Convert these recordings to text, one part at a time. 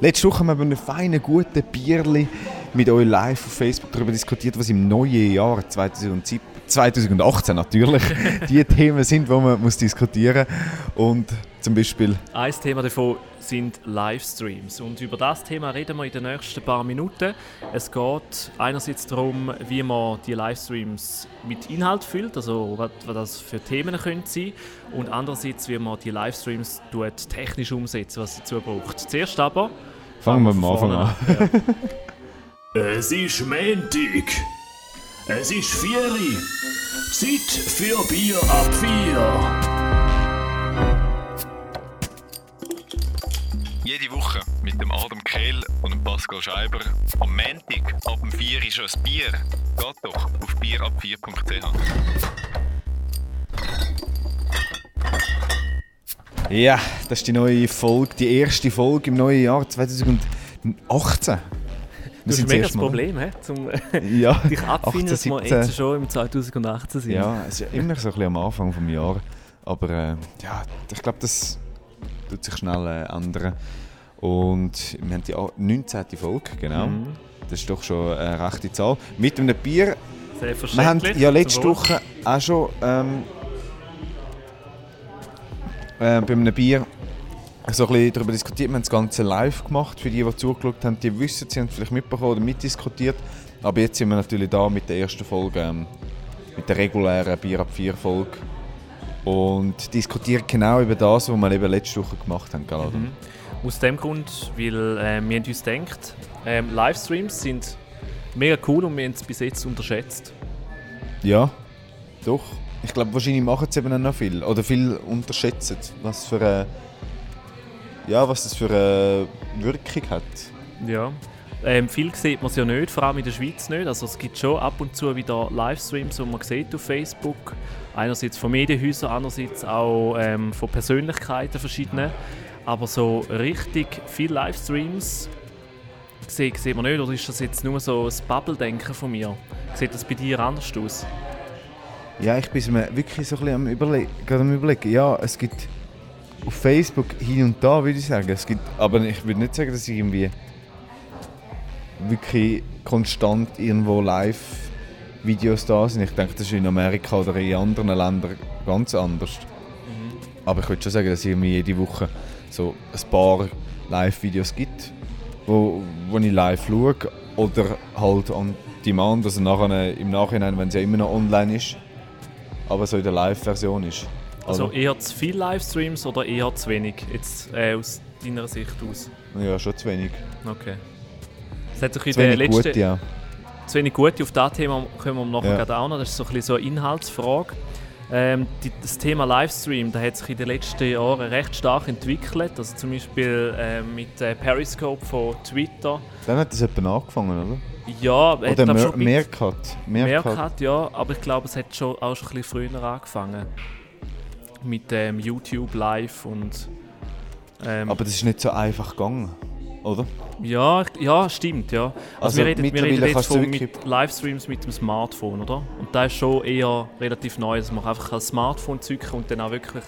Letzte Woche haben wir über einen feinen, guten Bierli mit euch live auf Facebook darüber diskutiert, was im neuen Jahr 2017 2018 natürlich die Themen sind, die man muss diskutieren muss. Und zum Beispiel... Ein Thema davon sind Livestreams. Und über das Thema reden wir in den nächsten paar Minuten. Es geht einerseits darum, wie man die Livestreams mit Inhalt füllt, also was, was das für Themen können sein und andererseits, wie man die Livestreams technisch umsetzt, was dazu braucht. Zuerst aber... Fangen wir mal Anfang an. Ja. es ist Montag. Es ist Vieri. Zeit für Bier ab vier. Jede Woche mit dem Adam Kehl und dem Pascal Scheiber. Am Montag ab dem 4 ist ein Bier. Geht doch auf bierab4.ch. Ja, das ist die neue Folge, die erste Folge im neuen Jahr 2018. Wir das ist mega das Problem, he? zum ja, dich abfinden, 18, dass wir jetzt schon im 2018 sind. Ja, es ist ja immer so ein bisschen am Anfang des Jahres. Aber äh, ja, ich glaube, das tut sich schnell äh, ändern. Und wir haben die 19. Folge, genau. Mhm. Das ist doch schon eine rechte Zahl. Mit einem Bier. Selbstverständlich. Wir haben ja letzte Woche auch schon ähm, äh, bei einem Bier so ein bisschen darüber diskutiert. Wir haben das Ganze live gemacht. Für die, die zugeschaut haben, die wissen, sie haben es vielleicht mitbekommen oder mitdiskutiert. Aber jetzt sind wir natürlich da mit der ersten Folge, ähm, mit der regulären Bier ab 4 Folge. Und diskutieren genau über das, was wir eben letzte Woche gemacht haben. Mhm. Aus dem Grund, weil äh, wir uns denkt, äh, Livestreams sind mega cool und wir haben es bis jetzt unterschätzt. Ja, doch. Ich glaube, wahrscheinlich machen es eben auch noch viel. Oder viel unterschätzen, was für eine ja, was das für eine Wirkung hat. Ja. Ähm, viel sieht man es ja nicht, vor allem in der Schweiz nicht. Also es gibt schon ab und zu wieder Livestreams, die man sieht auf Facebook. Einerseits von Medienhäusern, andererseits auch ähm, von Persönlichkeiten verschiedene. Aber so richtig viele Livestreams sieht man nicht. Oder ist das jetzt nur so ein Bubble-Denken von mir? Sieht das bei dir anders aus? Ja, ich bin mir wirklich so ein bisschen am Überlegen. Am Überlegen. Ja, es gibt auf Facebook hin und da, würde ich sagen. Es gibt, aber ich würde nicht sagen, dass ich irgendwie wirklich konstant irgendwo Live-Videos da sind. Ich denke, das ist in Amerika oder in anderen Ländern ganz anders. Mhm. Aber ich würde schon sagen, dass es jede Woche so ein paar Live-Videos gibt, wo, wo ich live schaue oder halt on demand, also nachher, im Nachhinein, wenn es ja immer noch online ist, aber so in der Live-Version ist. Also eher zu viele Livestreams oder eher zu wenig, jetzt äh, aus deiner Sicht aus? Ja, schon zu wenig. Okay. Es hat sich in der letzten... Gut, ja. Zu wenig gute, auf das Thema kommen wir nachher ja. auch noch, das ist so ein bisschen so eine Inhaltsfrage. Ähm, die, das Thema Livestream da hat sich in den letzten Jahren recht stark entwickelt. Also zum Beispiel äh, mit äh, Periscope von Twitter. Dann hat das jemand angefangen, oder? Ja, oder hat, Mer schon Meerkat. Meerkat, ja, aber ich glaube, es hat schon, auch schon ein bisschen früher angefangen mit dem YouTube Live und ähm, aber das ist nicht so einfach gegangen, oder? Ja, ja, stimmt, ja. Also, also wir reden, wir reden jetzt von mit Livestreams mit dem Smartphone, oder? Und da ist schon eher relativ neu, dass man einfach ein Smartphone zücken und dann auch wirklich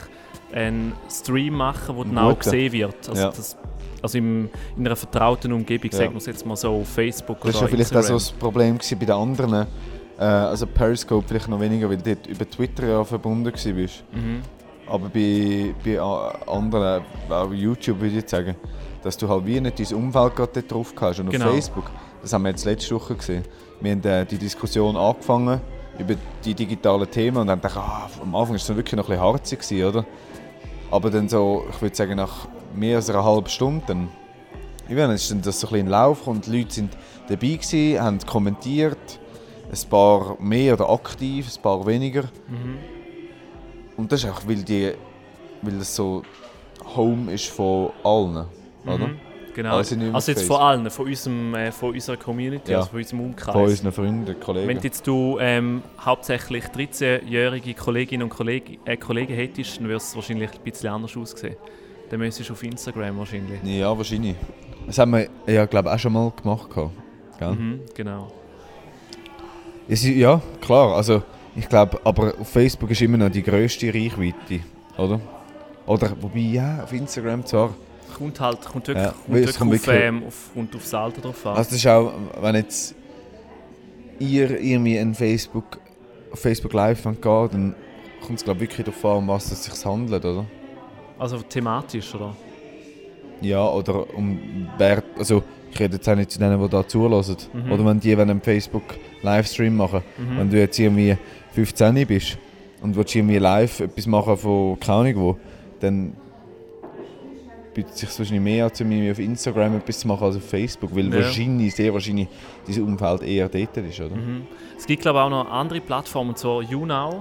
einen Stream machen, wo dann auch gesehen wird. Also, ja. das, also im, in einer vertrauten Umgebung, ja. sagen wir es jetzt mal so, auf Facebook das oder Das war vielleicht Instagram. auch so das Problem bei den anderen. Äh, also Periscope vielleicht noch weniger, weil du über Twitter ja verbunden warst. Mhm. Aber bei, bei anderen, auch YouTube würde ich sagen, dass du halt wie nicht dein Umfeld gerade drauf hast. Und auf genau. Facebook, das haben wir jetzt letzte Woche gesehen, wir haben äh, die Diskussion angefangen über die digitalen Themen und dann dachte ich, ah, am Anfang war es wirklich noch ein bisschen harzig, gewesen, oder? Aber dann so, ich würde sagen, nach mehr als einer halben Stunde, dann, ich weiß ist dann das so ein bisschen in Lauf und die Leute sind dabei gewesen, haben kommentiert, ein paar mehr oder aktiv, ein paar weniger. Mhm. Und das ist auch, weil, die, weil das so Home ist von allen, oder? Mhm, genau. Also, also jetzt von allen, von, unserem, äh, von unserer Community, ja. also von unserem Umkreis. Von unseren Freunden, Kollegen. Wenn jetzt du ähm, hauptsächlich 13-jährige Kolleginnen und Kollegen, äh, Kollegen hättest, dann würde es wahrscheinlich ein bisschen anders aussehen. Dann müsstest du auf Instagram wahrscheinlich. Ja, wahrscheinlich. Das haben wir ja, glaube auch schon mal gemacht. Gell? Mhm, genau. Ja, klar. Also ich glaube, aber auf Facebook ist immer noch die grösste Reichweite, oder? Oder, wobei, ja, auf Instagram zwar. Kommt halt kommt wirklich, Ja, kommt wirklich kommt auf, wirklich- ähm, auf, kommt aufs Alter drauf an. Also das ist auch, wenn jetzt ihr irgendwie ein Facebook, auf Facebook Live geht, dann kommt es glaube wirklich darauf an, um was es sich handelt, oder? Also thematisch, oder? Ja, oder um wer, also ich rede jetzt auch nicht zu denen, die da zulassen. Mhm. Oder wenn die wenn einen Facebook Livestream machen, Mhm. wenn du jetzt irgendwie 15 bist und willst irgendwie live etwas machen von keine Ahnung wo, dann bietet es sich wahrscheinlich mehr an, um auf Instagram etwas zu machen als auf Facebook, weil Ja. wahrscheinlich, sehr wahrscheinlich dieses Umfeld eher dort ist, oder? Mhm. Es gibt glaube ich auch noch andere Plattformen, und zwar YouNow.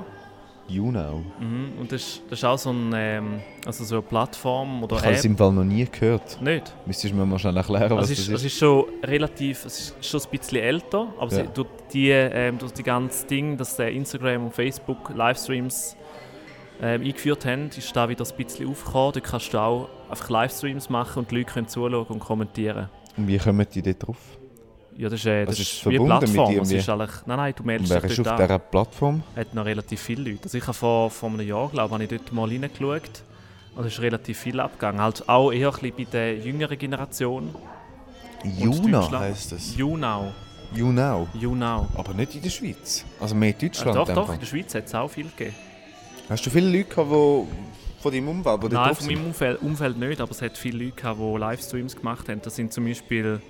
You know. Mhm. Und das, ist- das ist auch so, ein, ähm, also so eine Plattform oder Ich habe es im Fall noch nie gehört. Nicht? Müsstest du mir mal schnell erklären, was Also es ist, das es ist? ist schon relativ, es ist schon ein bisschen älter, aber Ja. durch, die, ähm, durch die ganzen Dinge, dass äh, Instagram und Facebook Livestreams ähm, eingeführt haben, ist da wieder ein bisschen aufgekommen. Da kannst du auch einfach Livestreams machen und die Leute können zuschauen und kommentieren. Und wie kommen die dort drauf? Ja, das ist, äh, das Also ist, ist wie eine mit Plattform. Es irgendwie? ist eigentlich, nein, nein, du Und meldest dich ist auf dort an. dieser Plattform? hat noch relativ viele Leute. Also ich habe vor, vor einem Jahr, glaube ich, habe ich dort mal reingeschaut. Also es ist relativ viel abgegangen. Halt auch eher ein bisschen bei der jüngeren Generation. Und Juna heisst es. You know. YouNow. Aber nicht in der Schweiz. Also mehr in Äh, Deutschland. doch, doch, einfach. in der Schweiz hat es auch viel gegeben. Hast du viele Leute gehabt, die von deinem Umfeld, die Nein, von meinem Umfeld, Umfeld nicht, aber es hat viele Leute gehabt, die Livestreams gemacht haben. Das sind zum Beispiel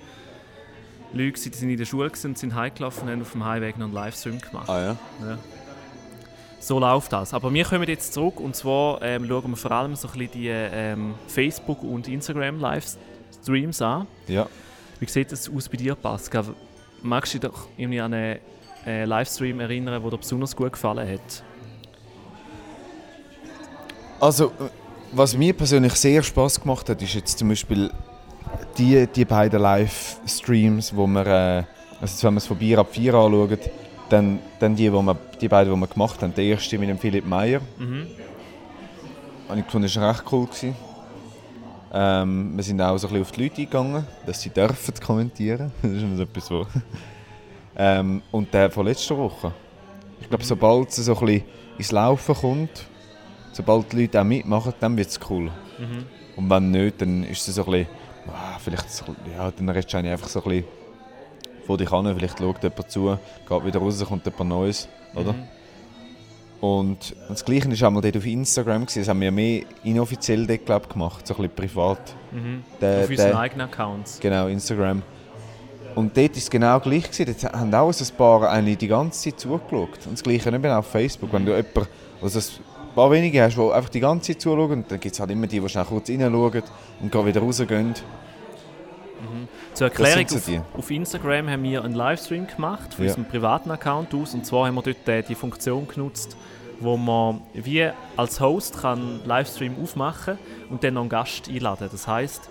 Leute, die sind in der Schule und sind heimgelaufen und haben auf dem Heimweg noch einen Livestream gemacht. Ah ja. Ja. So läuft das. Aber wir kommen jetzt zurück und zwar ähm, schauen wir vor allem so ein bisschen die ähm, Facebook- und Instagram-Livestreams an. Ja. Wie sieht das aus bei dir, Pascal? Magst du dich doch irgendwie an einen äh, Livestream erinnern, der dir besonders gut gefallen hat? Also, was mir persönlich sehr Spaß gemacht hat, ist jetzt zum Beispiel die, die beiden Livestreams, wo wir, äh, also wenn wir es von Bier ab 4 anschauen, dann, dann die, wo wir, die beiden, die wir gemacht haben. Der erste mit dem Philipp Meyer, Mhm. habe ich gefunden, das war recht cool. Gewesen. Ähm, wir sind auch so ein bisschen auf die Leute eingegangen, dass sie dürfen kommentieren. Das ist immer so etwas, wo ähm, Und der von letzter Woche. Ich glaube, sobald es so ein bisschen ins Laufen kommt, sobald die Leute auch mitmachen, dann wird es cool. Mhm. Und wenn nicht, dann ist es so ein bisschen, ah, vielleicht, so, ja, dann redest du einfach so ein bisschen vor dich an, vielleicht schaut jemand zu, geht wieder raus, kommt jemand Neues, oder? Mhm. Und das Gleiche war einmal dort auf Instagram, gewesen. das haben wir mehr inoffiziell dort, glaub, gemacht, so ein bisschen privat. Mhm. Der, Auf unseren der, eigenen Accounts. genau, Instagram. Und dort war es genau gleich. Gewesen. Dort haben auch ein paar eigentlich die ganze Zeit zugeschaut. Und das Gleiche eben auf Facebook. Wenn du jemanden, also paar wenige hast, die einfach die ganze Zeit zuschauen, und dann gibt es halt immer die, die schnell kurz reinschauen und gehen wieder rausgehen. Zur Erklärung, auf, auf Instagram haben wir einen Livestream gemacht von Ja. unserem privaten Account aus. Und zwar haben wir dort äh, die Funktion genutzt, wo man wie als Host kann Livestream aufmachen und dann noch einen Gast einladen. Das heißt,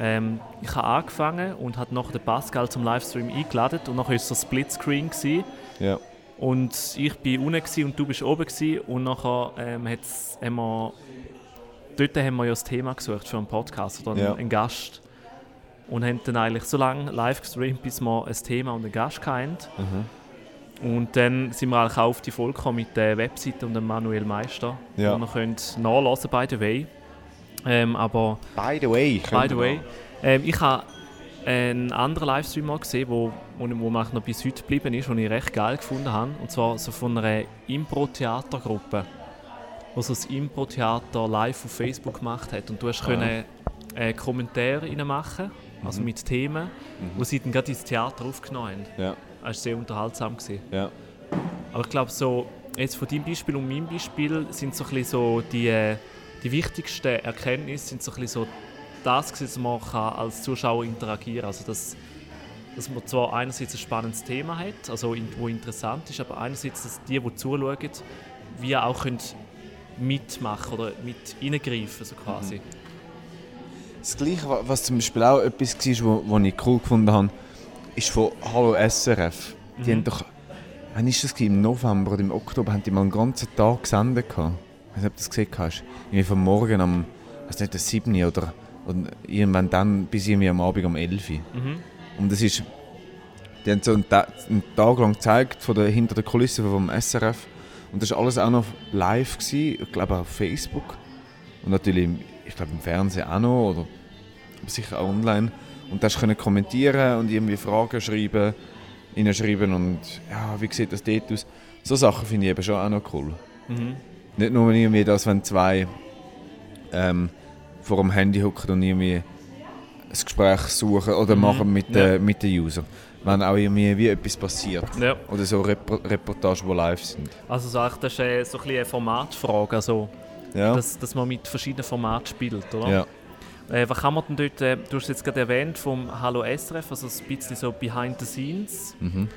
ähm, ich habe angefangen und hat noch den Pascal zum Livestream eingeladen und nachher es so Splitscreen gewesen. Ja. Und ich bin unten und du bist oben gewesen. und nachher ähm, hat's, haben wir dort haben wir ja das Thema gesucht für einen Podcast oder einen, Ja. einen Gast und haben dann eigentlich so lange live gestreamt, bis wir ein Thema und einen Gast hatten. Mhm. Und dann sind wir eigentlich auch auf die Folge gekommen mit der Webseite und dem Manuel Meister, Ja. die man könnt nachlesen by the way. Ähm, aber By the way. by the way, noch- ähm, ich habe einen anderen Livestream mal gesehen, wo, wo, wo mir noch bis heute geblieben ist, den ich recht geil gefunden habe. Und zwar so von einer Impro-Theatergruppe, die so das Impro-Theater live auf Facebook gemacht hat. Und du hast Ah. können äh, Kommentare reinmachen, also Mhm. mit Themen, wo sie dann gerade ins Theater aufgenommen haben. Ja, Das war sehr unterhaltsam. Gewesen. ja. Aber ich glaube, so, jetzt von deinem Beispiel und meinem Beispiel sind so ein bisschen so die, äh, die wichtigsten Erkenntnisse sind so ein bisschen so das, dass man kann als Zuschauer interagieren kann. Also dass, dass man zwar einerseits ein spannendes Thema hat, also wo interessant ist, aber einerseits, dass die, die zuschauen, wie auch können mitmachen oder mit reingreifen so quasi. Das Gleiche, wa- was zum Beispiel auch etwas war, was ich cool gefunden habe, ist von Hallo SRF. Die Mhm. haben doch, wann ist das im November oder im Oktober, haben die mal einen ganzen Tag gesendet. gehabt. Ich weiß nicht, ob du das gesehen hast. Irgendwie von morgen am, weiß nicht, der 7. oder, oder irgendwann dann bis irgendwie am Abend um 11. Uhr. Mhm. Und das ist, die haben so einen, Ta einen Tag lang gezeigt, von der, hinter der Kulisse vom SRF. Und das war alles auch noch live, gewesen, ich glaube auf Facebook. Und natürlich, ich glaube im Fernsehen auch noch, oder sicher auch online. Und da hast du können kommentieren und irgendwie Fragen schreiben, reinschreiben und ja, wie sieht das dort aus? So Sachen finde ich eben schon auch noch cool. Mhm. Nicht nur irgendwie das, wenn zwei ähm, vor dem Handy hocken und irgendwie ein Gespräch suchen oder Mhm, machen mit, ja. den mit den User. Wenn auch irgendwie wie etwas passiert. Ja. Oder so Repro Reportagen, die live sind. Also so, das ist äh, so ein eine Formatfrage, also, Ja, dass, dass man mit verschiedenen Formaten spielt, oder? ja. Äh, was kann man denn dort, äh, du hast jetzt gerade erwähnt, vom Hallo SRF, also ein bisschen so behind the scenes. Mhm.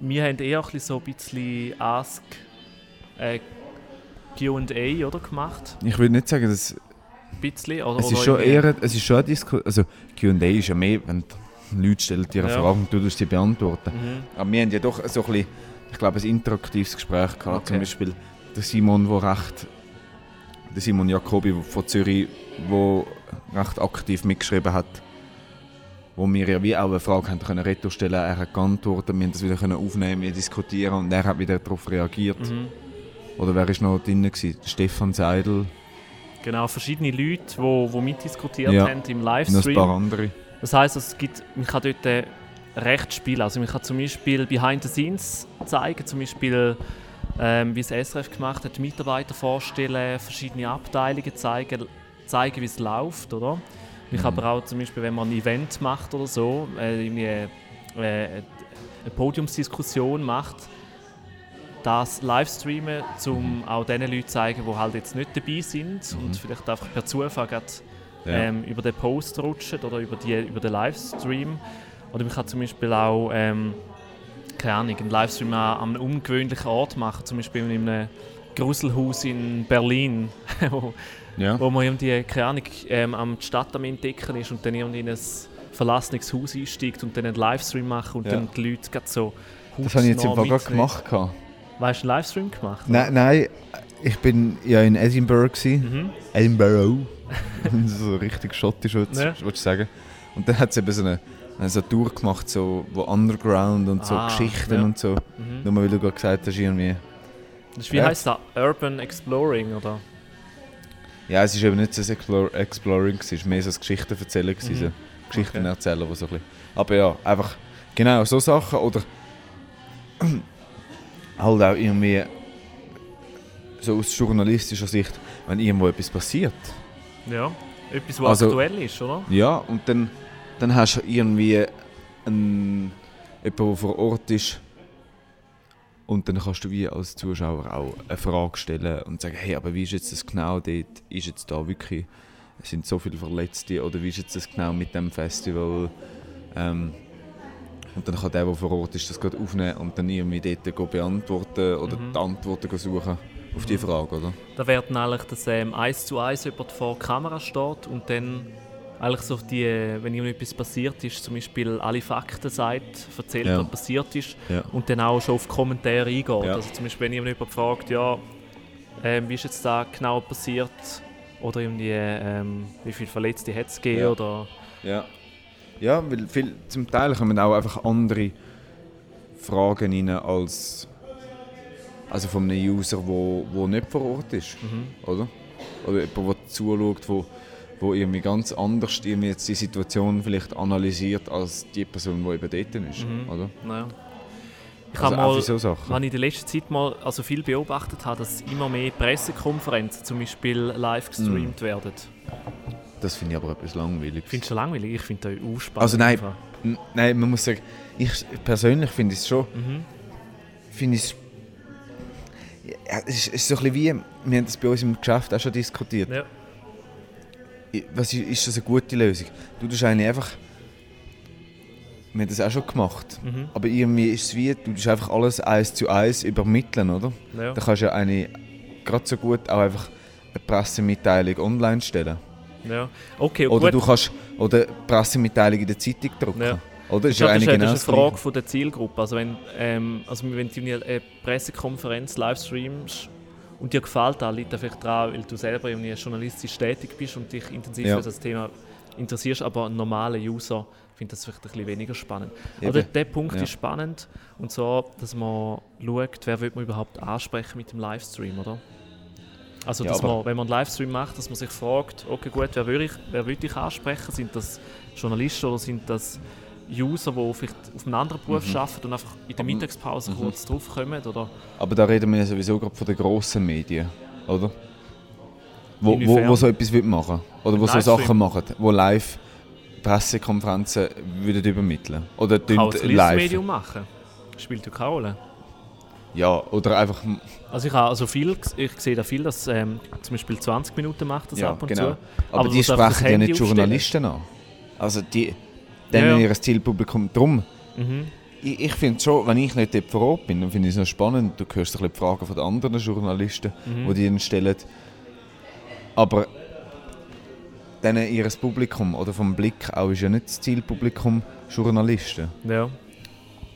Wir haben eher ein so ein bisschen Ask äh, Q&A oder, gemacht. Ich würde nicht sagen, dass bisschen, oder, es ist schon eher, es ist schon eine Diskussion, also Q&A ist ja mehr, wenn die Leute stellen dir Ja. Frage und du sie beantworten. Mhm. Aber wir haben ja doch so ein bisschen, ich glaube, ein interaktives Gespräch gehabt. Okay. Zum Beispiel der Simon, der recht, der Simon Jacobi von Zürich, der recht aktiv mitgeschrieben hat, wo wir ja wie auch eine Frage haben können stellen. Er hat geantwortet, wir haben das wieder können aufnehmen, wir diskutieren und er hat wieder darauf reagiert. Mhm. Oder wer ist noch drin gewesen? Stefan Seidel Genau, verschiedene Leute, die wo, wo mitdiskutiert Ja. haben im und noch ein Livestream. paar andere. Das heisst, es gibt, man kann dort äh, recht spielen. Also man kann zum Beispiel Behind the Scenes zeigen, zum Beispiel ähm, wie es SRF gemacht hat, Mitarbeiter vorstellen, verschiedene Abteilungen zeigen, zeigen wie es läuft, oder? Man kann Mhm. aber auch zum Beispiel, wenn man ein Event macht oder so, äh, irgendwie, äh, eine Podiumsdiskussion macht, das Livestreamen, um auch den Leuten zu zeigen, die halt jetzt nicht dabei sind und vielleicht einfach per Zufall gerade Ja. ähm, über den Post rutschen oder über, die, über den Livestream. Oder man kann zum Beispiel auch, ähm, keine Ahnung, einen Livestream an einem ungewöhnlichen Ort machen, zum Beispiel in einem Gruselhaus in Berlin, wo, ja. wo man irgendwie, keine Ahnung, ähm, am die Stadt am Entdecken ist und dann irgendwie in ein verlassenes Haus einsteigt und dann einen Livestream machen und Ja. dann die Leute gerade so Das habe ich jetzt im Fall gerade gemacht. gehabt. Weißt du, einen Livestream gemacht? Nein, nein, ich bin ja in Edinburgh. Gewesen. Mhm. Edinburgh. so richtig schottisch, würdest Ja. du sagen. Und dann hat es eben so eine, eine so Tour gemacht, so, wo Underground und so Ah, Geschichten ja. und so. Mhm. Nur mal, weil du gerade gesagt hast, irgendwie. Das ist, wie Ja. heißt das? Urban Exploring, oder? Ja, es ist eben nicht so ein Exploring, es war mehr so ein Geschichten erzählen. gewesen, Mhm. So Geschichten Okay. erzählen, so ein bisschen. Aber ja, einfach genau so Sachen oder halt auch irgendwie so aus journalistischer Sicht, wenn irgendwo etwas passiert. Ja. Etwas, was Also- aktuell ist, oder? Ja, und dann, dann hast du irgendwie einen, jemanden, der vor Ort ist. Und dann kannst du wie als Zuschauer auch eine Frage stellen und sagen, hey, aber wie ist jetzt das genau dort? Ist jetzt da wirklich, es sind so viele Verletzte oder wie ist jetzt das genau mit dem Festival? Ähm, und dann kann der, der vor Ort ist, das gerade aufnehmen und dann irgendwie dort beantworten oder Mhm. die Antworten suchen auf die Frage, oder? Da wird dann eigentlich, dass ähm, eins zu eins jemand vor der Kamera steht und dann eigentlich so die, äh, wenn irgendetwas passiert ist, zum Beispiel alle Fakten sagt, erzählt, Ja. was passiert ist Ja. und dann auch schon auf Kommentare eingeht. Ja. Also zum Beispiel, wenn jemand fragt, ja, ähm, wie ist jetzt da genau passiert oder irgendwie, ähm, wie viele Verletzte hat es gegeben oder... Ja. Weil viel, zum Teil kommen auch einfach andere Fragen rein als also von einem User, wo, wo nicht vor Ort ist, Mhm. oder? Oder jemand, der zuschaut, wo, wo irgendwie ganz anders irgendwie jetzt die Situation vielleicht analysiert als die Person, die eben dort ist, Mhm. oder? Naja. Ich Also habe mal, so Sachen. was ich in der letzten Zeit mal also viel beobachtet habe, dass immer mehr Pressekonferenzen zum Beispiel live gestreamt werden. Das finde ich aber etwas langweilig. Findest du langweilig? Ich finde das auch spannend. Also nein, Nein, man muss sagen, ich persönlich finde es schon, Mhm. finde es ja, es ist, es ist so ein bisschen wie, wir haben das bei uns im Geschäft auch schon diskutiert. Ja. Was ist, ist das eine gute Lösung? Du tust eigentlich einfach, wir haben das auch schon gemacht, Mhm. aber irgendwie ist es wie, du tust einfach alles eins zu eins übermitteln, oder? Ja. Da kannst du ja eine, gerade so gut auch einfach eine Pressemitteilung online stellen. Ja. Okay, Oder gut. du kannst oder Pressemitteilung in der Zeitung drucken. Ja. Oder? Ist ja das ist, genau das ist eine. Frage von der Zielgruppe. Also wenn, ähm, also wenn du eine Pressekonferenz livestreamst und dir gefällt das, liegt das vielleicht daran, weil du selber irgendwie journalistisch tätig bist und dich intensiv Ja. für das Thema interessierst, aber ein normaler User findet das vielleicht ein bisschen weniger spannend. Eben. Aber der Punkt Ja. ist spannend und so, dass man schaut, wer will man überhaupt ansprechen mit dem Livestream, oder? Also, Ja, dass aber- man, wenn man einen Livestream macht, dass man sich fragt, okay gut, wer will ich, wer will ich ansprechen? Sind das Journalisten oder sind das User, die vielleicht auf einem anderen Beruf Mhm. arbeiten und einfach in der Aber- Mittagspause kurz draufkommen? Oder? Aber da reden wir ja sowieso gerade von den grossen Medien, oder? Wo, wo, Inwiefern? wo so etwas machen Oder wo so? Sachen machen, wo live Pressekonferenzen würden übermitteln Oder Kann live. Medium machen? Spielt ja keine Rolle. Ja, oder einfach... Also ich habe also viel, ich sehe da viel, dass ähm, zum Beispiel 20 Minuten macht das Ja, ab und genau. zu. Aber, Aber die sprechen ja nicht Journalisten an. Also die... Dann ja. ihr Zielpublikum drum. Mhm. Ich, ich finde schon, wenn ich nicht dort vor Ort bin, dann finde ich es noch spannend. Du hörst ein bisschen die Fragen von den anderen Journalisten, Mhm. die die ihnen stellen. Aber dann ihr Publikum oder vom Blick auch ist ja nicht das Zielpublikum Journalisten. Ja,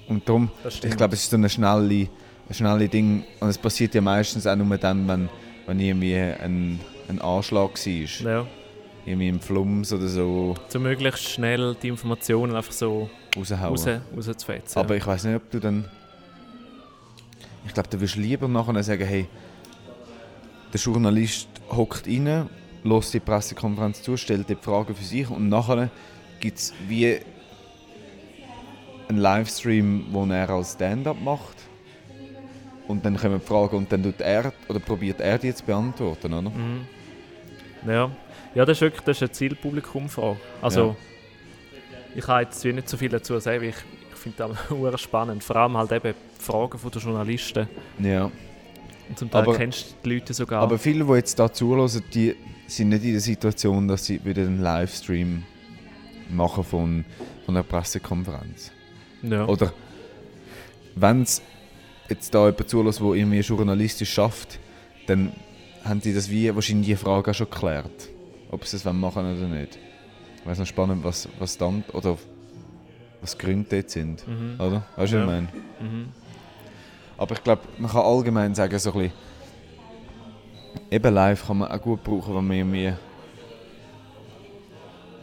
Und darum, ich glaube, es ist so eine schnelle, schnelle Ding. Und es passiert ja meistens auch nur dann, wenn, wenn irgendwie ein, ein Anschlag war. ja. Irgendwie im Flums oder so So möglichst schnell die Informationen einfach so raushauen. raus, rauszufetzen. Aber ich weiß nicht, ob du dann. Ich glaube, du wirst lieber nachher sagen, hey, der Journalist hockt rein, lässt die Pressekonferenz zu, stellt die Fragen für sich und nachher gibt es wie einen Livestream, wo er als Stand-up macht. Und dann kommen Fragen und dann tut er oder probiert er die zu beantworten, oder? Mhm. Ja. ja, das ist wirklich das ist eine Zielpublikumfrage. Also, Ja. ich kann jetzt nicht so viel dazu sagen, weil ich, ich finde das sehr spannend. Vor allem halt eben die Fragen von den Journalisten. Ja. Und zum Teil Aber- kennst du die Leute sogar. Aber viele, die jetzt da zuhören, die sind nicht in der Situation, dass sie wieder einen Livestream machen von, von einer Pressekonferenz. ja. Oder wenn es jetzt da jemand zulässt, der irgendwie journalistisch schafft, dann haben die das wie wahrscheinlich die Frage auch schon geklärt, ob sie es wollen machen oder nicht. Ich weiß noch spannend, was, was dann oder was Gründe dort sind. Mhm. Oder? Weißt du, Ja. was ich meine? Mhm. Aber ich glaube, man kann allgemein sagen, so ein bisschen, eben live kann man auch gut brauchen, wenn man irgendwie,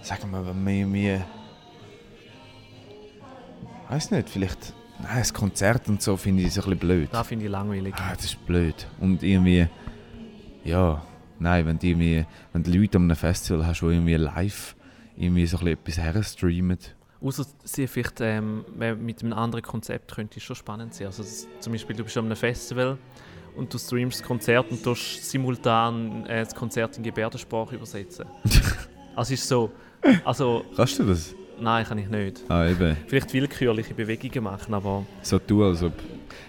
sagen wir, wenn man irgendwie, weiß nicht, vielleicht, nein, ein Konzert und so finde ich so ein bisschen blöd. Das finde ich langweilig. Ah, das ist blöd. Und irgendwie, ja, nein, wenn, die irgendwie, wenn die Leute an einem Festival hast, die irgendwie live irgendwie so ein bisschen etwas herstreamen. Außer sie vielleicht ähm, mit einem anderen Konzept könnte es schon spannend sein. Also das, zum Beispiel, du bist an einem Festival und du streamst das Konzert und tust simultan äh, das Konzert in Gebärdensprache übersetzen. also ist so, also Kannst du das? Nein, kann ich nicht. Ah, eben. Vielleicht willkürliche Bewegungen machen, aber So tun, als ob...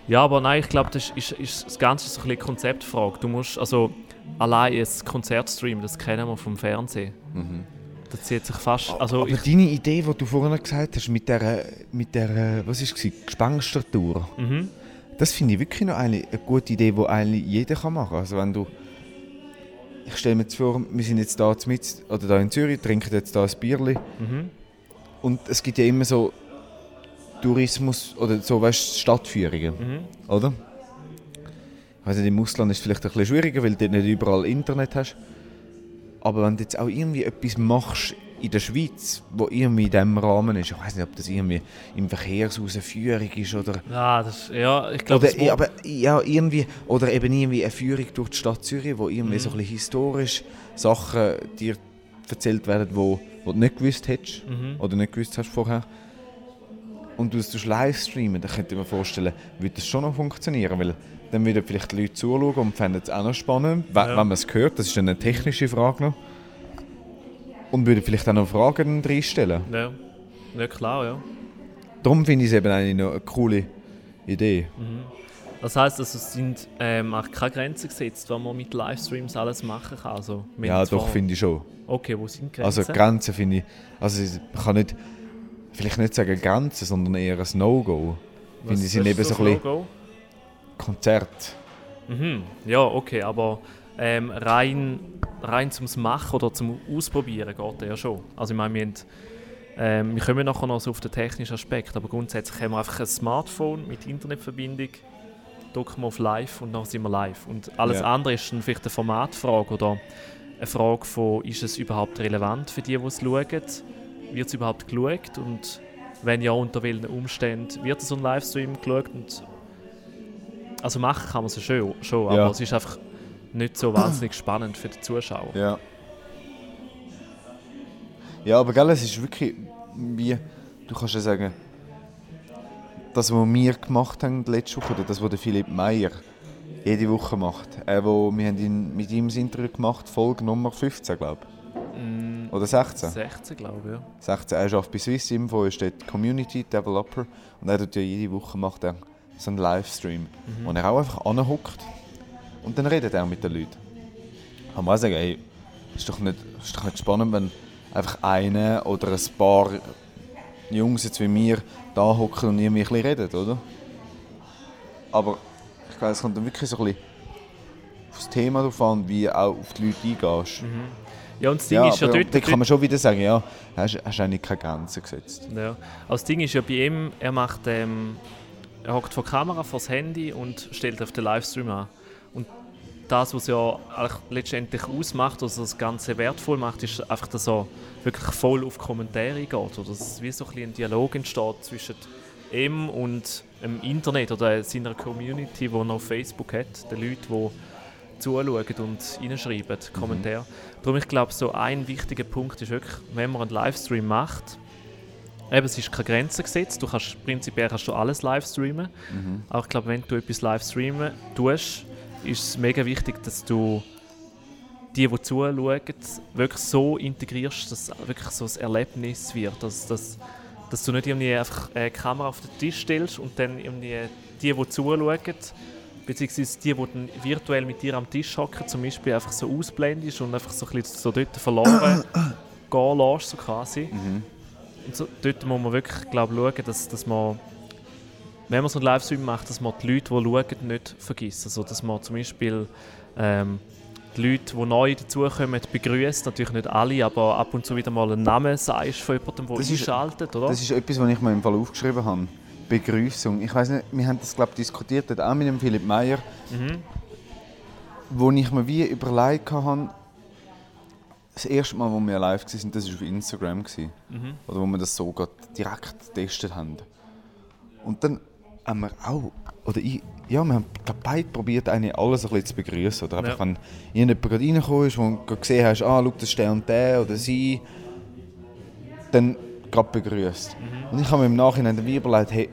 ja, aber nein, ich glaube, das ist, ist das Ganze ist so ein bisschen eine Konzeptfrage. Du musst also allein ein Konzert streamen, das kennen wir vom Fernsehen. Mhm. Das zieht sich fast, also Aber ich, deine Idee, die du vorhin gesagt hast, mit der, mit der was ist es, Gespenstertour, mhm. das finde ich wirklich noch eine, eine gute Idee, die eigentlich jeder kann machen kann. Also wenn du, ich stelle mir jetzt vor, wir sind jetzt da mit oder da in Zürich, trinken jetzt da ein Bierli Mhm. Und es gibt ja immer so Tourismus oder so, weißt du, Stadtführungen, Mhm. oder? Ich weiß nicht, im Ausland ist es vielleicht ein bisschen schwieriger, weil du nicht überall Internet hast. Aber wenn du jetzt auch irgendwie etwas machst in der Schweiz, wo irgendwie in diesem Rahmen ist, ich weiß nicht, ob das irgendwie im Verkehrshaus eine Führung ist oder, Ja, das, ja, ich glaube, oder, aber, ja, irgendwie, oder eben irgendwie eine Führung durch die Stadt Zürich, wo irgendwie Mhm. so ein bisschen historisch Sachen dir erzählt werden, wo, wo du nicht gewusst hättest Mhm. oder nicht gewusst hast vorher. Und du es tust live streamen, dann könnte ich mir vorstellen, würde das schon noch funktionieren, weil dann würden vielleicht die Leute zuschauen und fänden es auch noch spannend, Ja. wenn man es hört, das ist eine technische Frage noch. Und würden vielleicht auch noch Fragen reinstellen. Ja. ja, klar, ja. Darum finde ich es eben eigentlich noch eine coole Idee. Das heisst, also, es sind ähm, auch keine Grenzen gesetzt, was man mit Livestreams alles machen kann. Also, Ja, doch, finde ich schon. Okay, wo sind die Grenzen? Also Grenzen finde ich, also man kann nicht, vielleicht nicht sagen Grenzen, sondern eher ein No-Go. Finde ich, sind eben so ein bisschen? Konzert. Mhm. Ja, okay, aber ähm, rein, rein zum Machen oder zum Ausprobieren geht ja schon. Also ich meine, wir, haben, ähm, wir kommen nachher noch so auf den technischen Aspekt, aber grundsätzlich haben wir einfach ein Smartphone mit Internetverbindung, drücken wir auf Live und dann sind wir live. Und alles Ja. andere ist dann vielleicht eine Formatfrage oder eine Frage von, ist es überhaupt relevant für die, die es schauen? Wird es überhaupt geschaut? Und wenn ja, unter welchen Umständen wird so ein Livestream geschaut? Und also machen kann man es schon, schon Ja. aber es ist einfach nicht so wahnsinnig spannend für die Zuschauer. Ja. Ja, aber gell, es ist wirklich wie, du kannst ja sagen, das, was wir gemacht haben letzte Woche, oder das, was Philipp Meyer jede Woche macht. Äh, wo, wir haben ihn mit ihm das Interview gemacht, Folge Nummer 15, glaube ich. Oder 16? 16, glaube ich, ja. 16. Er arbeitet bei Swiss Info, ist dort Community Developer und er tut ja jede Woche macht er so einen Livestream, wo er auch einfach anhockt und dann redet er mit den Leuten. Kann man auch sagen, ey, ist doch nicht, ist doch nicht spannend, wenn einfach einer oder ein paar Jungs jetzt wie wir da hocken und irgendwie ein bisschen reden, oder? Aber ich glaube, es kommt dann wirklich so ein bisschen auf das Thema drauf an, wie auch auf die Leute eingehst. Ja, und das Ding ist ja dort... da kann man schon wieder sagen, ja, hast, hast eigentlich keine Grenzen gesetzt. Ja. Aber das Ding ist ja bei ihm, er macht, ähm, er hockt vor der Kamera, vor das Handy und stellt auf den Livestream an. Das, was ja letztendlich ausmacht, was das Ganze wertvoll macht, ist einfach, dass er wirklich voll auf Kommentare geht. Oder dass wie so ein, ein Dialog entsteht zwischen ihm und dem Internet oder seiner Community, die er auf Facebook hat, den Leuten, die zuschauen und reinschreiben, Kommentare. Darum, ich glaube, so ein wichtiger Punkt ist wirklich, wenn man einen Livestream macht, eben, es ist keine Grenze gesetzt, du kannst, prinzipiell kannst du alles livestreamen, aber ich glaube, wenn du etwas livestreamen tust, ist es mega wichtig, dass du die, die zuschauen, wirklich so integrierst, dass es wirklich so ein Erlebnis wird, dass, dass, dass du nicht irgendwie einfach eine Kamera auf den Tisch stellst und dann irgendwie die, die zuschauen, beziehungsweise die, die dann virtuell mit dir am Tisch hocken, zum Beispiel einfach so ausblendest und einfach so, ein bisschen so dort verloren gehen lässt, so quasi. Und so, dort muss man wirklich glaub, schauen, dass, dass man, wenn man so einen Livestream macht, dass man die Leute, die schauen, nicht vergisst. Also, dass man zum Beispiel ähm, die Leute, die neu dazukommen, begrüßt. Natürlich nicht alle, aber ab und zu wieder mal einen Namen sagst von jemandem, der Das einschaltet, oder? Das ist etwas, was ich mir im Fall aufgeschrieben habe. Begrüßung. Ich weiß nicht, wir haben das glaube diskutiert, dort auch mit dem Philipp Meyer, wo ich mir wie überlegt habe, das erste Mal, wo wir live waren, das war auf Instagram. gewesen. Oder wo wir das so direkt getestet haben. Und dann haben wir auch, oder ich, ja, wir haben glaub, beide probiert, eigentlich alles ein bisschen zu begrüßen. Oder einfach, Ja. wenn jemand gerade reingekommen ist, gerade gesehen hast, ah, schau, das der und der oder sie, dann gerade begrüßt. Und ich habe mir im Nachhinein dann überlegt, hey,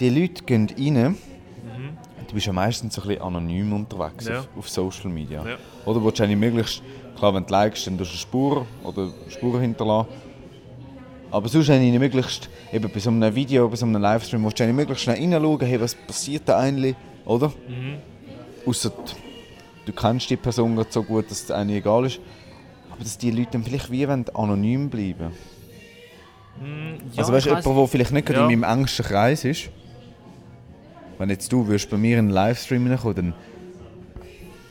die Leute gehen rein, du bist ja meistens ein bisschen anonym unterwegs Ja. auf, auf Social Media. Ja. Oder willst du eigentlich möglichst, klar, wenn du likest, dann tust du eine Spur oder Spuren hinterlassen. Aber sonst eigentlich möglichst, eben bei so einem Video, bei so einem Livestream, willst du möglichst schnell reinschauen, hey, was passiert da eigentlich, oder? Mhm. Ausser du kennst die Person so gut, dass es eigentlich egal ist. Aber dass die Leute dann vielleicht wie wollen, anonym bleiben Ja, Also weißt du, ich jemand, der vielleicht nicht gerade Ja. in meinem engsten Kreis ist, wenn jetzt du würdest bei mir in einen Livestream reinkommen, dann,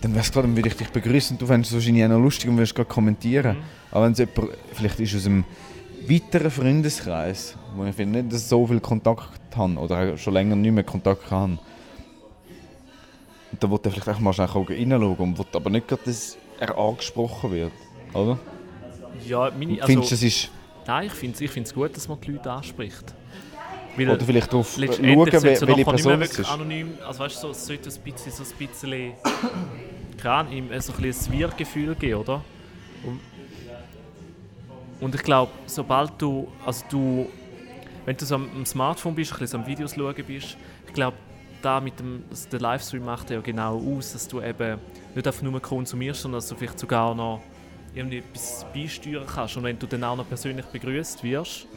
dann wär's klar, dann würde ich dich begrüßen und du fändest es wahrscheinlich auch noch lustig und würdest gerade kommentieren. Mhm. Aber wenn es jemand vielleicht ist aus einem weiteren Freundeskreis, wo ich finde nicht, dass ich so viel Kontakt habe oder schon länger nicht mehr Kontakt habe, und dann will er vielleicht auch mal schnell reinschauen und will aber nicht gerade, dass er angesprochen wird, oder? Ja, meine, also, Findest du, es ist... Nein, ich finde es ich find's gut, dass man die Leute anspricht. Weil Oder vielleicht darauf schauen, welche mehr Person es ist. anonym, also weißt du, so, es sollte ein bisschen, so ein bisschen, Ahnung, ihm so ein bisschen ein Wir-Gefühl geben, oder? Und, und ich glaube, sobald du, also du, wenn du so am, Smartphone bist, ein bisschen so am Videos schauen bist, ich glaube, da mit dem, also der Livestream macht ja genau aus, dass du eben nicht einfach nur konsumierst, sondern dass du vielleicht sogar noch irgendwie etwas beisteuern kannst. Und wenn du dann auch noch persönlich begrüßt wirst,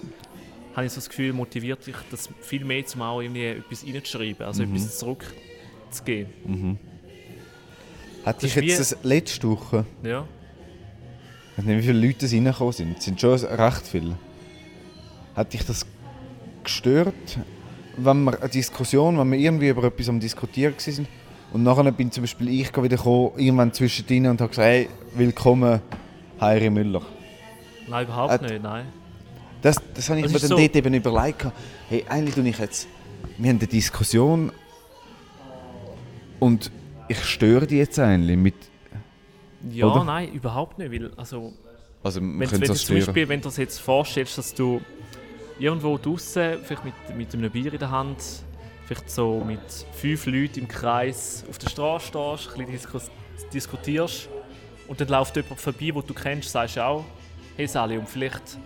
habe ich so das Gefühl, motiviert dich das viel mehr, zum auch irgendwie etwas reinzuschreiben, also Mhm. etwas zurückzugeben. Hat dich ist wie- jetzt das letzte Woche, Ja. Ich weiß nicht, wie viele Leute reingekommen sind, es sind schon recht viele. Hat dich das gestört, wenn wir eine Diskussion, wenn wir irgendwie über etwas am Diskutieren waren und nachher bin zum Beispiel ich wieder gekommen, irgendwann zwischendrin und habe gesagt, hey, willkommen, Heiri Müller. Nein, überhaupt Hat- nicht, nein. Das, das habe ich Das mir dann so- dort eben überlegt. Hey, eigentlich tue ich jetzt. Wir haben eine Diskussion und ich störe die jetzt eigentlich mit. Ja, Oder? nein, überhaupt nicht, weil, also, Also, wenn, wenn du zum. Beispiel, wenn du dir jetzt vorstellst, dass du irgendwo draußen, vielleicht mit, mit einem Bier in der Hand, vielleicht so mit fünf Leuten im Kreis auf der Straße stehst, ein bisschen diskutierst und dann läuft jemand vorbei, wo du kennst, sagst du auch, hey Sally, und vielleicht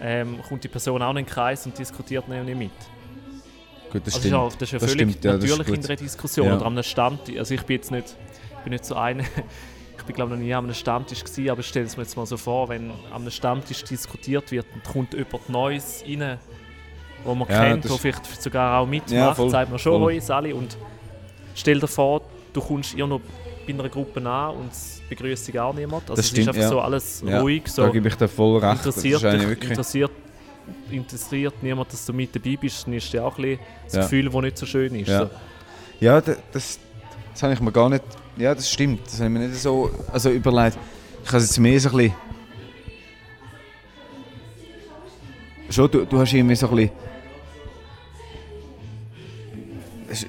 ähm, kommt die Person auch in den Kreis und diskutiert nicht mit. Gut, das Also stimmt. ist auch, das ist ja Das völlig stimmt, ja, natürlich in einer Diskussion Ja. oder einem Stammtisch. Also ich bin jetzt nicht, ich bin nicht so eine, ich bin glaube noch nie an einem Stammtisch gewesen, aber stell es mir jetzt mal so vor, wenn an einem Stammtisch diskutiert wird und kommt jemand Neues rein, wo man Ja, kennt, wo vielleicht sogar auch mitmacht, Ja, voll, sagt man schon voll. «Hoi Sally» und stell dir vor, du kommst irgendwo bei einer Gruppe an und es begrüßt dich auch niemand. Also Das es stimmt, ist einfach ja. so alles ruhig, Da so gebe ich dir voll recht. interessiert, dich, interessiert, interessiert niemand, dass du mit dabei bist, dann ist ja auch ein bisschen das. Gefühl, das nicht so schön ist. Ja. So. Ja, da- das, das habe ich mir gar nicht. Ja, das stimmt. Das habe ich mir nicht so also überlegt. Ich habe es jetzt mehr so ein bisschen. Schon, du, du hast irgendwie so ein bisschen.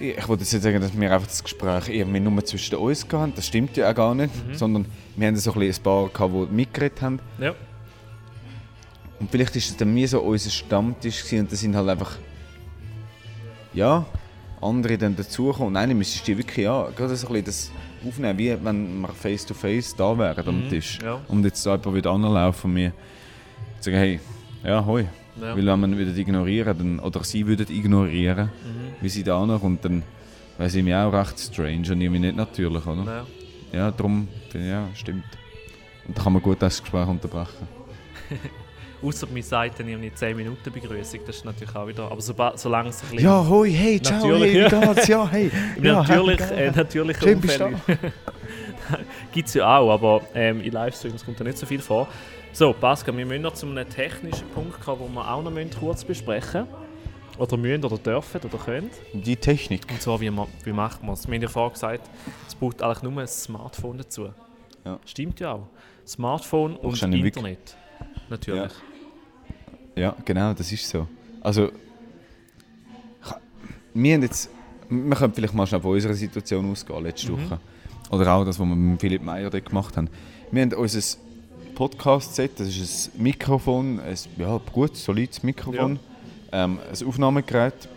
Ich wollte jetzt nicht sagen, dass wir einfach das Gespräch irgendwie nur zwischen uns hatten. Das stimmt ja auch gar nicht. Sondern wir haben so ein, bisschen ein paar, gehabt, die mitgeredet haben. Ja. Und vielleicht ist es dann mir so unser Stammtisch gewesen und da sind halt einfach ja andere dann dazugekommen. Und eigentlich müsstest du wirklich ja gerade so ein bisschen das aufnehmen, wie wenn wir face to face da wären am Mhm, Tisch. ja. Und jetzt da jemand wieder anlaufen und mir sagen, hey, ja hoi. Ja. Weil wenn man wieder ignorieren dann, oder sie würden ignorieren, Mhm. wie sie da ankommt, dann wäre sie mir auch recht strange und irgendwie nicht natürlich, oder? Ja. Ja, darum, finde ich, ja, stimmt. Und da kann man gut das Gespräch unterbrechen. Außer mir sagt dann irgendwie 10 Minuten Begrüßung, das ist natürlich auch wieder. Aber soba- solange es ein bisschen Ja, hoi, hey, ciao, Natürlich, hey, wie geht's? Ja, hey. im ja, natürlich, hey, äh, natürlichen Schön bist du Umfeld gibt es ja auch, aber ähm, in Livestreams kommt da nicht so viel vor. So, Pascal, wir müssen noch zu einem technischen Punkt kommen, den wir auch noch müssen kurz besprechen Oder müssen, oder dürfen, oder können. Die Technik. Und zwar, wie, man, wie macht man es? Wir haben ja vorher gesagt, es braucht eigentlich nur ein Smartphone dazu. Ja. Stimmt ja auch. Smartphone und Internet. Natürlich. Ja, genau, das ist so. Also, wir haben jetzt, wir können vielleicht mal schnell von unserer Situation ausgehen, letzte Mhm. Woche. Oder auch das, was wir mit Philipp Meyer dort gemacht haben. Wir haben unser Podcast-Set, das ist ein Mikrofon, ein ja, gutes, solides Mikrofon, ähm, ein Aufnahmegerät.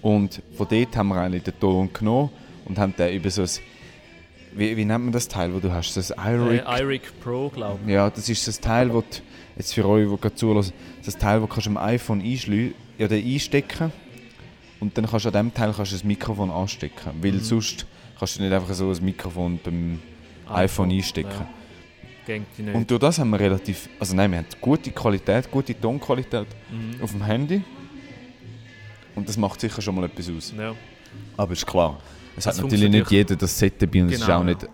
Und von dort haben wir eigentlich den Ton genommen und haben den über so ein, wie, wie nennt man das Teil, wo du hast? Das IRIC Äh, iRig Pro, glaube ich. ja, das ist das Teil, das du, jetzt für euch, die gerade zulassen, das Teil, das kannst du am iPhone ja, einstecken und dann kannst du an dem Teil kannst du das Mikrofon anstecken, weil Mhm. sonst kannst du nicht einfach so ein Mikrofon beim iPhone, einstecken. Ja. Und durch das haben wir relativ, also nein, wir haben gute Qualität, gute Tonqualität Mhm. auf dem Handy und das macht sicher schon mal etwas aus. ja. Aber ist klar, es Das hat natürlich nicht jeder das Set dabei und es ist Genau, auch ja. nicht,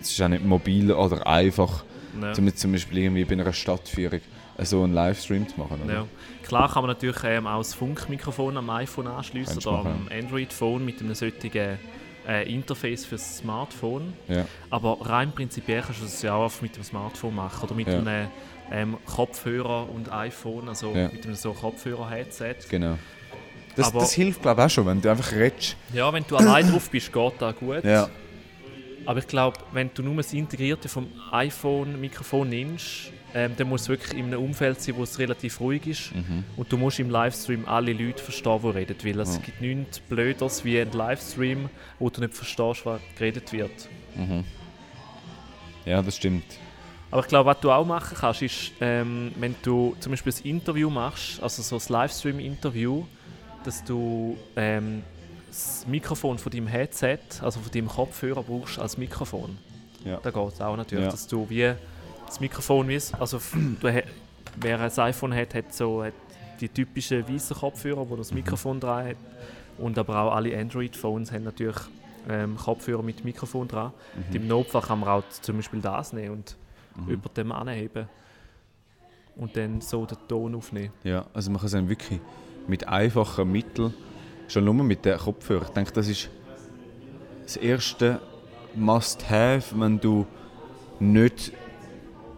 es ist auch nicht mobil oder einfach. Ja. Um zum Beispiel irgendwie bei einer Stadtführung so einen Livestream zu machen. Ja. Klar kann man natürlich ähm, auch das Funkmikrofon am iPhone anschließen oder machen, am Android-Phone mit einem solchen äh, Interface fürs Smartphone. Ja. Aber rein prinzipiell kannst du das ja auch mit dem Smartphone machen oder mit einem ähm, Kopfhörer und iPhone, also mit einem so Kopfhörer-Headset. Genau. Das, Aber- das hilft glaube ich auch schon, wenn du einfach redest. Ja, wenn du allein drauf bist, geht das gut. Ja. Aber ich glaube, wenn du nur das Integrierte vom iPhone-Mikrofon nimmst, ähm, dann muss es wirklich in einem Umfeld sein, wo es relativ ruhig ist. Mhm. Und du musst im Livestream alle Leute verstehen, die reden. Weil es Ja. gibt nichts Blöderes wie ein Livestream, wo du nicht verstehst, was geredet wird. ja, das stimmt. Aber ich glaube, was du auch machen kannst, ist, ähm, wenn du zum Beispiel ein Interview machst, also so ein Livestream-Interview, dass du ähm, das Mikrofon von deinem Headset, also von deinem Kopfhörer brauchst als Mikrofon. Ja. Da geht es auch natürlich, Ja. dass du wie das Mikrofon, wie es- also du, wer ein iPhone hat, hat so hat die typischen weißen Kopfhörer, wo Mhm. das Mikrofon dran hat. Und aber auch alle Android-Phones haben natürlich ähm, Kopfhörer mit Mikrofon dran. Mhm. Im Notfall kann man auch zum Beispiel das nehmen und über dem anheben. Und dann so den Ton aufnehmen. Ja, also man kann es wirklich mit einfachen Mitteln, schon nur mit den Kopfhörern, ich denke, das ist das erste Must-Have, wenn du nicht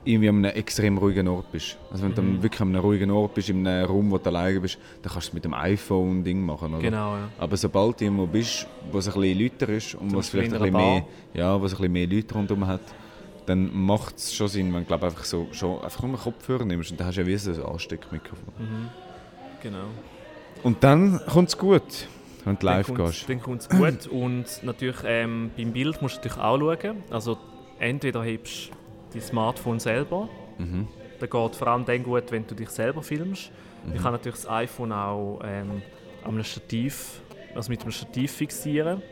irgendwie an einem extrem ruhigen Ort bist. Also wenn du Mhm. wirklich an einem ruhigen Ort bist, in einem Raum, wo du alleine bist, dann kannst du es mit dem iPhone Ding machen, oder? Genau, ja. Aber sobald du irgendwo bist, wo es ein bisschen lauter ist und wo es vielleicht in ein bisschen mehr, ja, wo es ein bisschen mehr Leute rundherum hat, dann macht es schon Sinn, wenn du glaub, einfach, so, schon, einfach nur einen Kopfhörer nimmst und dann hast du ja wie so ein Ansteckmikrofon. Genau. Und dann kommt es gut. Wenn du dann live kommt's- gehst. Dann kommt es gut. Und natürlich ähm, beim Bild musst du natürlich auch schauen. Also entweder hebst du dein Smartphone selber. Mhm. Das geht vor allem dann gut, wenn du dich selber filmst. Mhm. Ich kann natürlich das iPhone auch ähm, einem Stativ, also mit einem Stativ fixieren.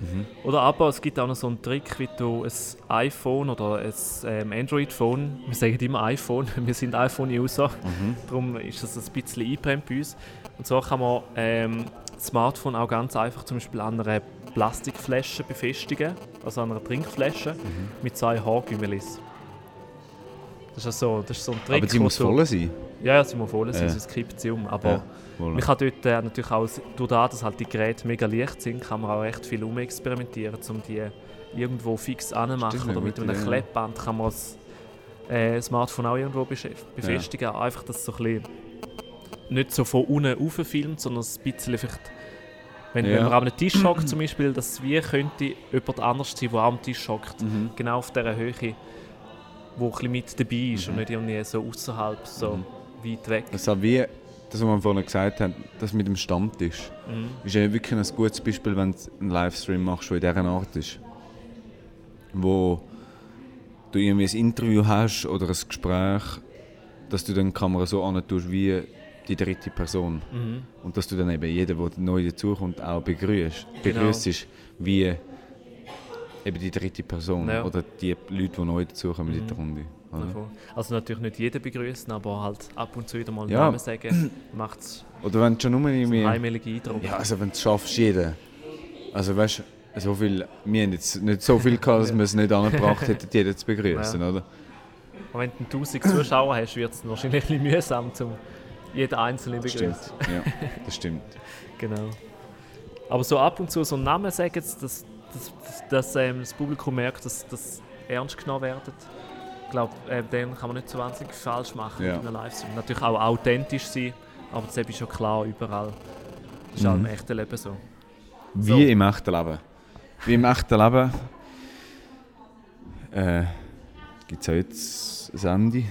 Mhm. Oder aber es gibt auch noch so einen Trick, wie du ein iPhone oder ein ähm, Android-Phone, wir sagen immer iPhone, wir sind iPhone-User, Mhm. darum ist das ein bisschen eingebrannt bei uns. Und so kann man ähm, das Smartphone auch ganz einfach zum Beispiel an einer Plastikflasche befestigen, also an einer Trinkflasche, Mhm. mit zwei Haargümmelis. Das ist, also, das ist so ein Trick. Aber sie muss voll sein. Ja, ja, sie muss voll sein, Ja. sonst kippt sie um. Aber Ja, man kann dort äh, natürlich auch, durch das, dass halt die Geräte mega leicht sind, kann man auch recht viel umexperimentieren, um die irgendwo fix anzumachen. Stimmt, Oder mit einem ja. Klebband kann man das äh, Smartphone auch irgendwo befestigen. Einfach, dass es so ein bisschen nicht so von unten rauf filmt, sondern ein bisschen vielleicht, wenn, Ja. wenn man an einem Tisch hockt zum Beispiel, dass es wie könnte jemand anders sein, der auch am Tisch hockt. Mhm. Genau auf dieser Höhe, wo ein bisschen mit dabei ist und nicht irgendwie so außerhalb, so Mhm. Weit weg. Auch wie das, was wir vorhin gesagt haben, das mit dem Stammtisch. Mhm. Ist ja wirklich ein gutes Beispiel, wenn du einen Livestream machst, der in dieser Art ist. Wo du irgendwie ein Interview hast oder ein Gespräch, dass du dann die Kamera so tust wie die dritte Person. Mhm. Und dass du dann eben jeden, der neu dazukommt, auch begrüßt. Genau. Begrüßt wie eben die dritte Person Ja. oder die Leute, die neu dazukommen in Mhm. die Runde. Davon. Also natürlich nicht jeden begrüßen, aber halt ab und zu wieder mal einen Ja. Namen sagen, macht es Oder wenn du schon nur irgendwie... heimeligen Eindruck. Ja, also wenn du es schaffst, jeden. Also weißt du, so viel, wir haben jetzt nicht so viel gehabt, dass wir es nicht angebracht hätten, jeden zu begrüßen, Ja. oder? Und wenn du 1000 Zuschauer hast, wird es wahrscheinlich ein bisschen mühsam, um jeden Einzelnen zu begrüßen. Ja, das stimmt. Genau. Aber so ab und zu so einen Namen sagen, dass, dass, dass, dass ähm, das Publikum merkt, dass das ernst genommen wird. Ich glaube, äh, dann kann man nicht so wahnsinnig falsch machen Ja. mit einem Livestream. Natürlich auch authentisch sein, aber das ist schon klar überall. Das ist auch Mhm. im echten Leben so. Wie So. im echten Leben. Wie im echten Leben äh, gibt es auch jetzt ein Ende.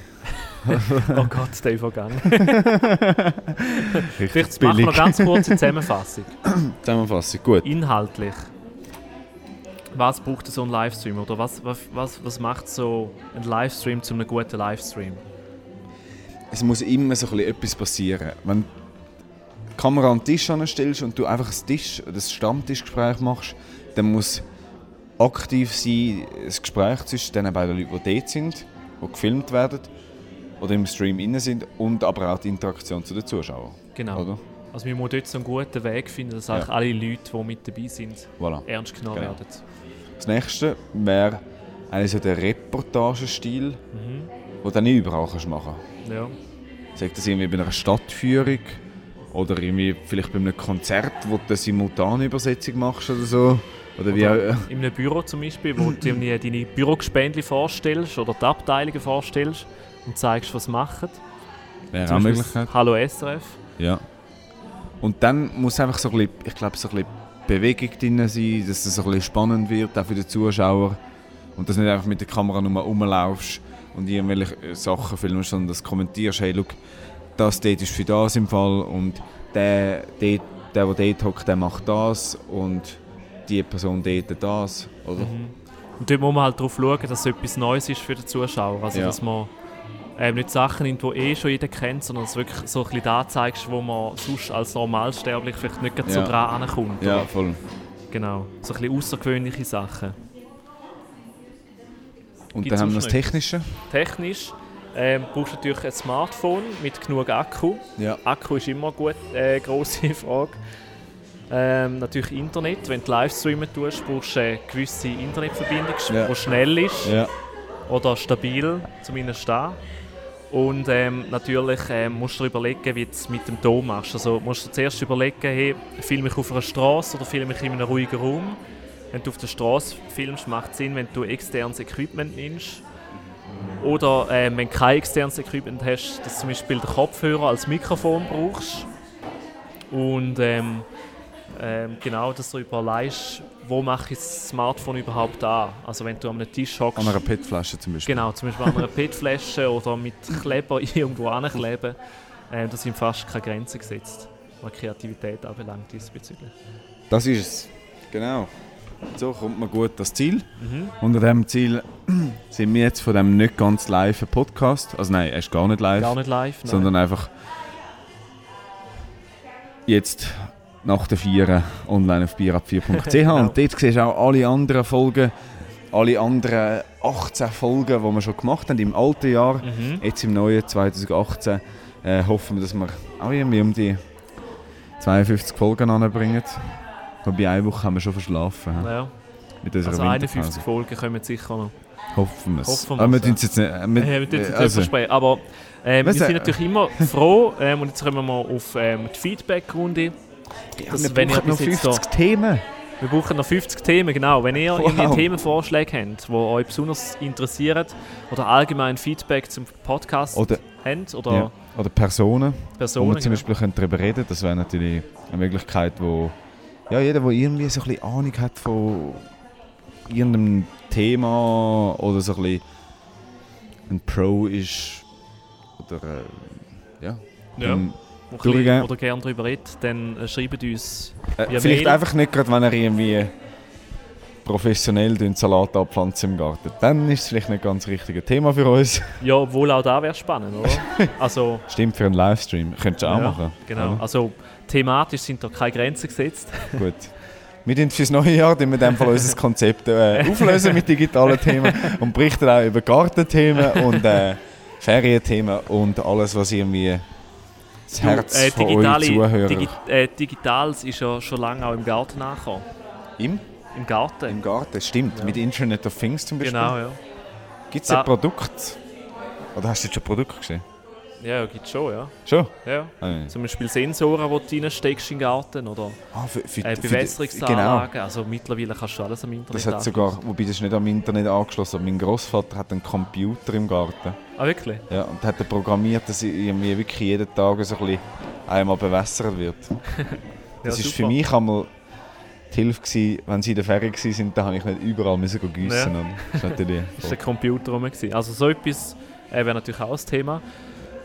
Oh Gott, der Übergang. Vielleicht machen wir noch ganz kurz eine Zusammenfassung. Zusammenfassung, gut. Inhaltlich. Was braucht so ein Livestream? Oder was, was, was, was macht so ein Livestream zu einem guten Livestream? Es muss immer so ein bisschen etwas passieren. Wenn du die Kamera an den Tisch anstellst und du einfach das, Tisch, das Stammtischgespräch machst, dann muss aktiv sein das Gespräch zwischen den beiden Leuten, die dort sind, die gefilmt werden oder im Stream inne sind und aber auch die Interaktion zu den Zuschauern. Genau. Oder? Also wir müssen dort so einen guten Weg finden, dass Ja. alle Leute, die mit dabei sind, Voilà. ernst genommen Genau. werden. Das nächste wäre eigentlich so der Reportagestil, Mhm. den du nicht überall kannst machen Ja. kannst. Sag das irgendwie bei einer Stadtführung oder irgendwie vielleicht bei einem Konzert, wo du eine Simultanübersetzung machst oder so. Oder wie Oder auch, in einem Büro zum Beispiel, wo du irgendwie deine Bürogespendli vorstellst oder die Abteilungen vorstellst und zeigst, was sie machen. wäre auch Möglichkeit. Hallo SRF. Ja. Und dann muss einfach so ein bisschen, ich glaube, so ein bisschen Bewegung drin sein, dass es so ein bisschen spannend wird, auch für den Zuschauer. Und dass du nicht einfach mit der Kamera nur rumlaufst und irgendwelche äh, Sachen filmst, sondern dass du kommentierst, hey, schau, das dort ist für das im Fall und der, dort, der, der dort hockt, der macht das und die Person dort das. Oder? Mhm. Und dort muss man halt darauf schauen, dass es etwas Neues ist für den Zuschauer. Also Ja. dass man ähm, nicht Sachen nimmt, die eh schon jeder kennt, sondern du wirklich so ein bisschen da zeigst, wo man sonst als Normalsterblich vielleicht nicht gerade so Ja. dran ankommt. Ja, oder? voll. Genau. So ein bisschen außergewöhnliche Sachen. Und Gibt's dann haben wir das Technische. Technisch ähm, brauchst du natürlich ein Smartphone mit genug Akku. Ja. Akku ist immer eine äh, grosse Frage. Ähm, natürlich Internet. Wenn du live streamen tust, brauchst du eine gewisse Internetverbindung, Ja. die schnell ist Ja. oder stabil, zumindest da. Und ähm, natürlich ähm, musst du überlegen, wie du es mit dem Ton machst. Also musst du zuerst überlegen, hey, filme ich auf einer Straße oder filme ich in einem ruhigen Raum. Wenn du auf der Straße filmst, macht es Sinn, wenn du externes Equipment nimmst. Oder ähm, wenn du kein externes Equipment hast, dass du zum Beispiel den Kopfhörer als Mikrofon brauchst. Und ähm, ähm, genau, dass du überlegst, wo mache ich das Smartphone überhaupt an. Also wenn du an einem Tisch hockst. An einer PET-Flasche zum Beispiel. Genau, zum Beispiel an einer PET-Flasche oder mit Kleber irgendwo ankleben. Äh, da sind fast keine Grenzen gesetzt. was Kreativität anbelangt diesbezüglich. Das ist es. Genau. So kommt man gut das Ziel. Mhm. Unter diesem Ziel sind wir jetzt von dem nicht ganz live Podcast. Also nein, er ist gar nicht live. Gar nicht live, nein. sondern einfach jetzt nach der Vieren online auf bierab4.ch Genau. und dort siehst du auch alle anderen Folgen, alle anderen 18 Folgen, die wir schon gemacht haben im alten Jahr. Mhm. Jetzt im neuen 2018 äh, hoffen wir, dass wir auch irgendwie um die 52 Folgen anbringen. Wobei eine Woche haben wir schon verschlafen? Ja. mit Also 51 Winterpause. Folgen kommen sicher noch. Hoffen wir es. Hoffen Aber wir es jetzt nicht... äh, wir- Ja, wir jetzt also, nicht versprechen. Aber ähm, wir sind äh, natürlich immer froh ähm, und jetzt kommen wir mal auf ähm, die Feedback-Runde. Ja, das- wir wenn brauchen noch bis jetzt 50 Themen. Wir brauchen noch 50 Themen, genau. Wenn ihr irgendwie Wow. Themenvorschläge habt, die euch besonders interessieren oder allgemein Feedback zum Podcast Oder, habt oder ja, oder Personen. wo Personen, wir zum genau. Beispiel können darüber reden Das wäre natürlich eine Möglichkeit, wo ja, jeder, der irgendwie so ein bisschen Ahnung hat von irgendeinem Thema oder so ein bisschen ein Pro ist oder äh, ja, ja, dann, wo durchgehen. oder gerne darüber redet, dann äh, schreibt uns. äh, vielleicht Mail. einfach nicht gerade, wenn er irgendwie professionell den Salat abpflanzt im Garten. Dann ist es vielleicht nicht ganz das richtige Thema für uns. Ja, obwohl auch da wäre spannend, oder? also, Stimmt für einen Livestream. Könntest du auch ja, machen. Genau. oder? Also, thematisch sind da keine Grenzen gesetzt. Gut. Wir tun fürs neue Jahr in dem Fall unser Konzept äh, auflösen mit digitalen Themen und berichten auch über Gartenthemen und äh, Ferienthemen und alles, was irgendwie das Herz äh, von euch digitale, Digi äh, Digitales ist ja schon lange auch im Garten angekommen. im, Im Garten. im Garten, stimmt. Ja. Mit Internet of Things zum Beispiel. genau, ja. Gibt es ein Produkt? Oder hast du jetzt schon ein Produkt gesehen? Ja, gibt schon, ja. Schon? ja. Ah, ja. Zum Beispiel Sensoren, die du reinsteckst in den Garten oder Ah, für, für, äh, Bewässerungsanlagen. Also mittlerweile kannst du alles am Internet Das hat sogar, wobei das ist nicht am Internet angeschlossen, aber mein Großvater hat einen Computer im Garten. Ah, wirklich? Ja, und hat er programmiert, dass irgendwie wirklich jeden Tag so ein bisschen einmal bewässert wird. Das Ja, ist für mich einmal die Hilfe gewesen, wenn sie in der Ferien waren, dann habe ich nicht überall müssen gießen. Ja. Und Das ist natürlich ist der Computer rum. gewesen. Also so etwas äh, wäre natürlich auch das Thema.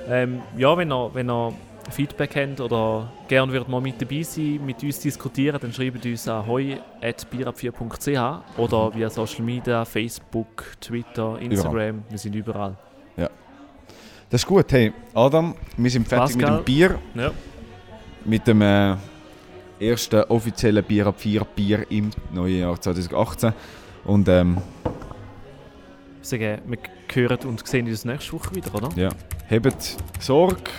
Ähm, ja, wenn ihr, wenn ihr Feedback habt oder gerne würdet mal mit dabei sein, mit uns diskutieren, dann schreibt uns an hoi.bierab4.ch oder via Social Media, Facebook, Twitter, Instagram. Wir sind überall. Das ist gut. Hey, Adam, wir sind fertig Pascal. mit dem Bier. Ja. Mit dem äh, ersten offiziellen Bier ab 4 Bier im neuen Jahr 2018. Und ähm, Ich sage, wir hören und sehen uns nächste Woche wieder, oder? ja, habt Sorge,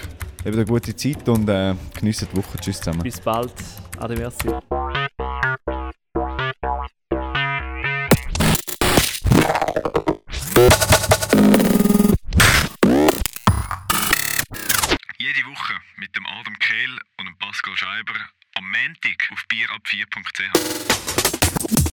habt eine gute Zeit und äh, geniessen die Woche. Tschüss zusammen. Bis bald. Ade, merci. Jede Woche mit dem Adam Kehl und dem Pascal Scheiber am Montag auf bierab4.ch.